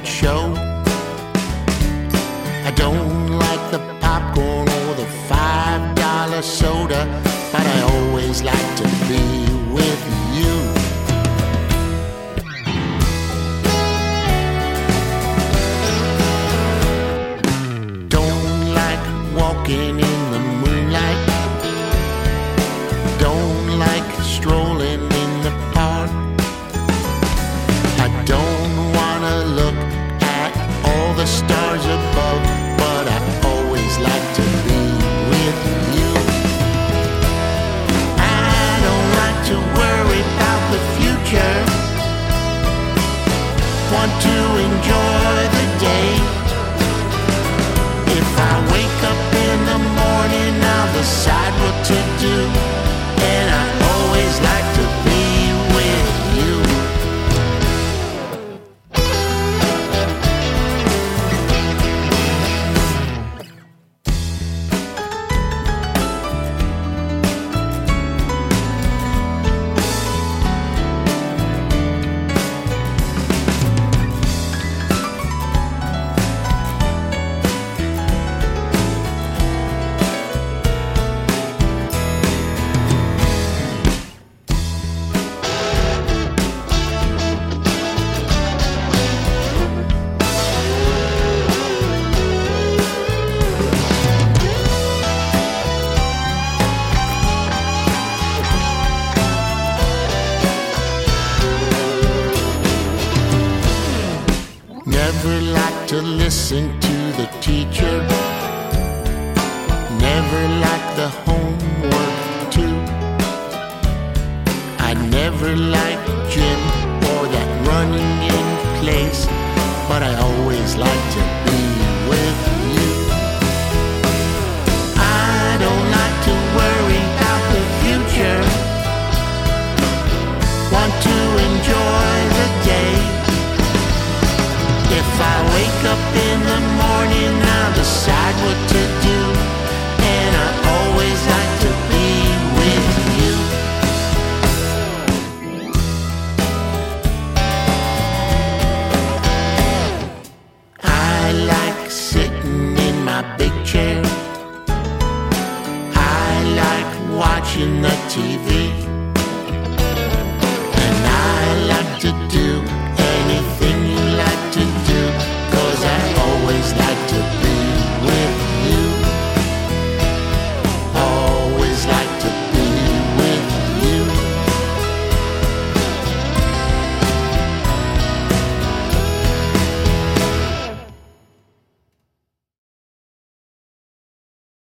that show. I don't like the popcorn or the five dollar soda, but I always like to be with you. Don't like walking in the enjoy the day. Never liked to listen to the teacher. Never like the homework too. I never liked gym or that running in place, but I always like to wake up in the morning, I decide what to do.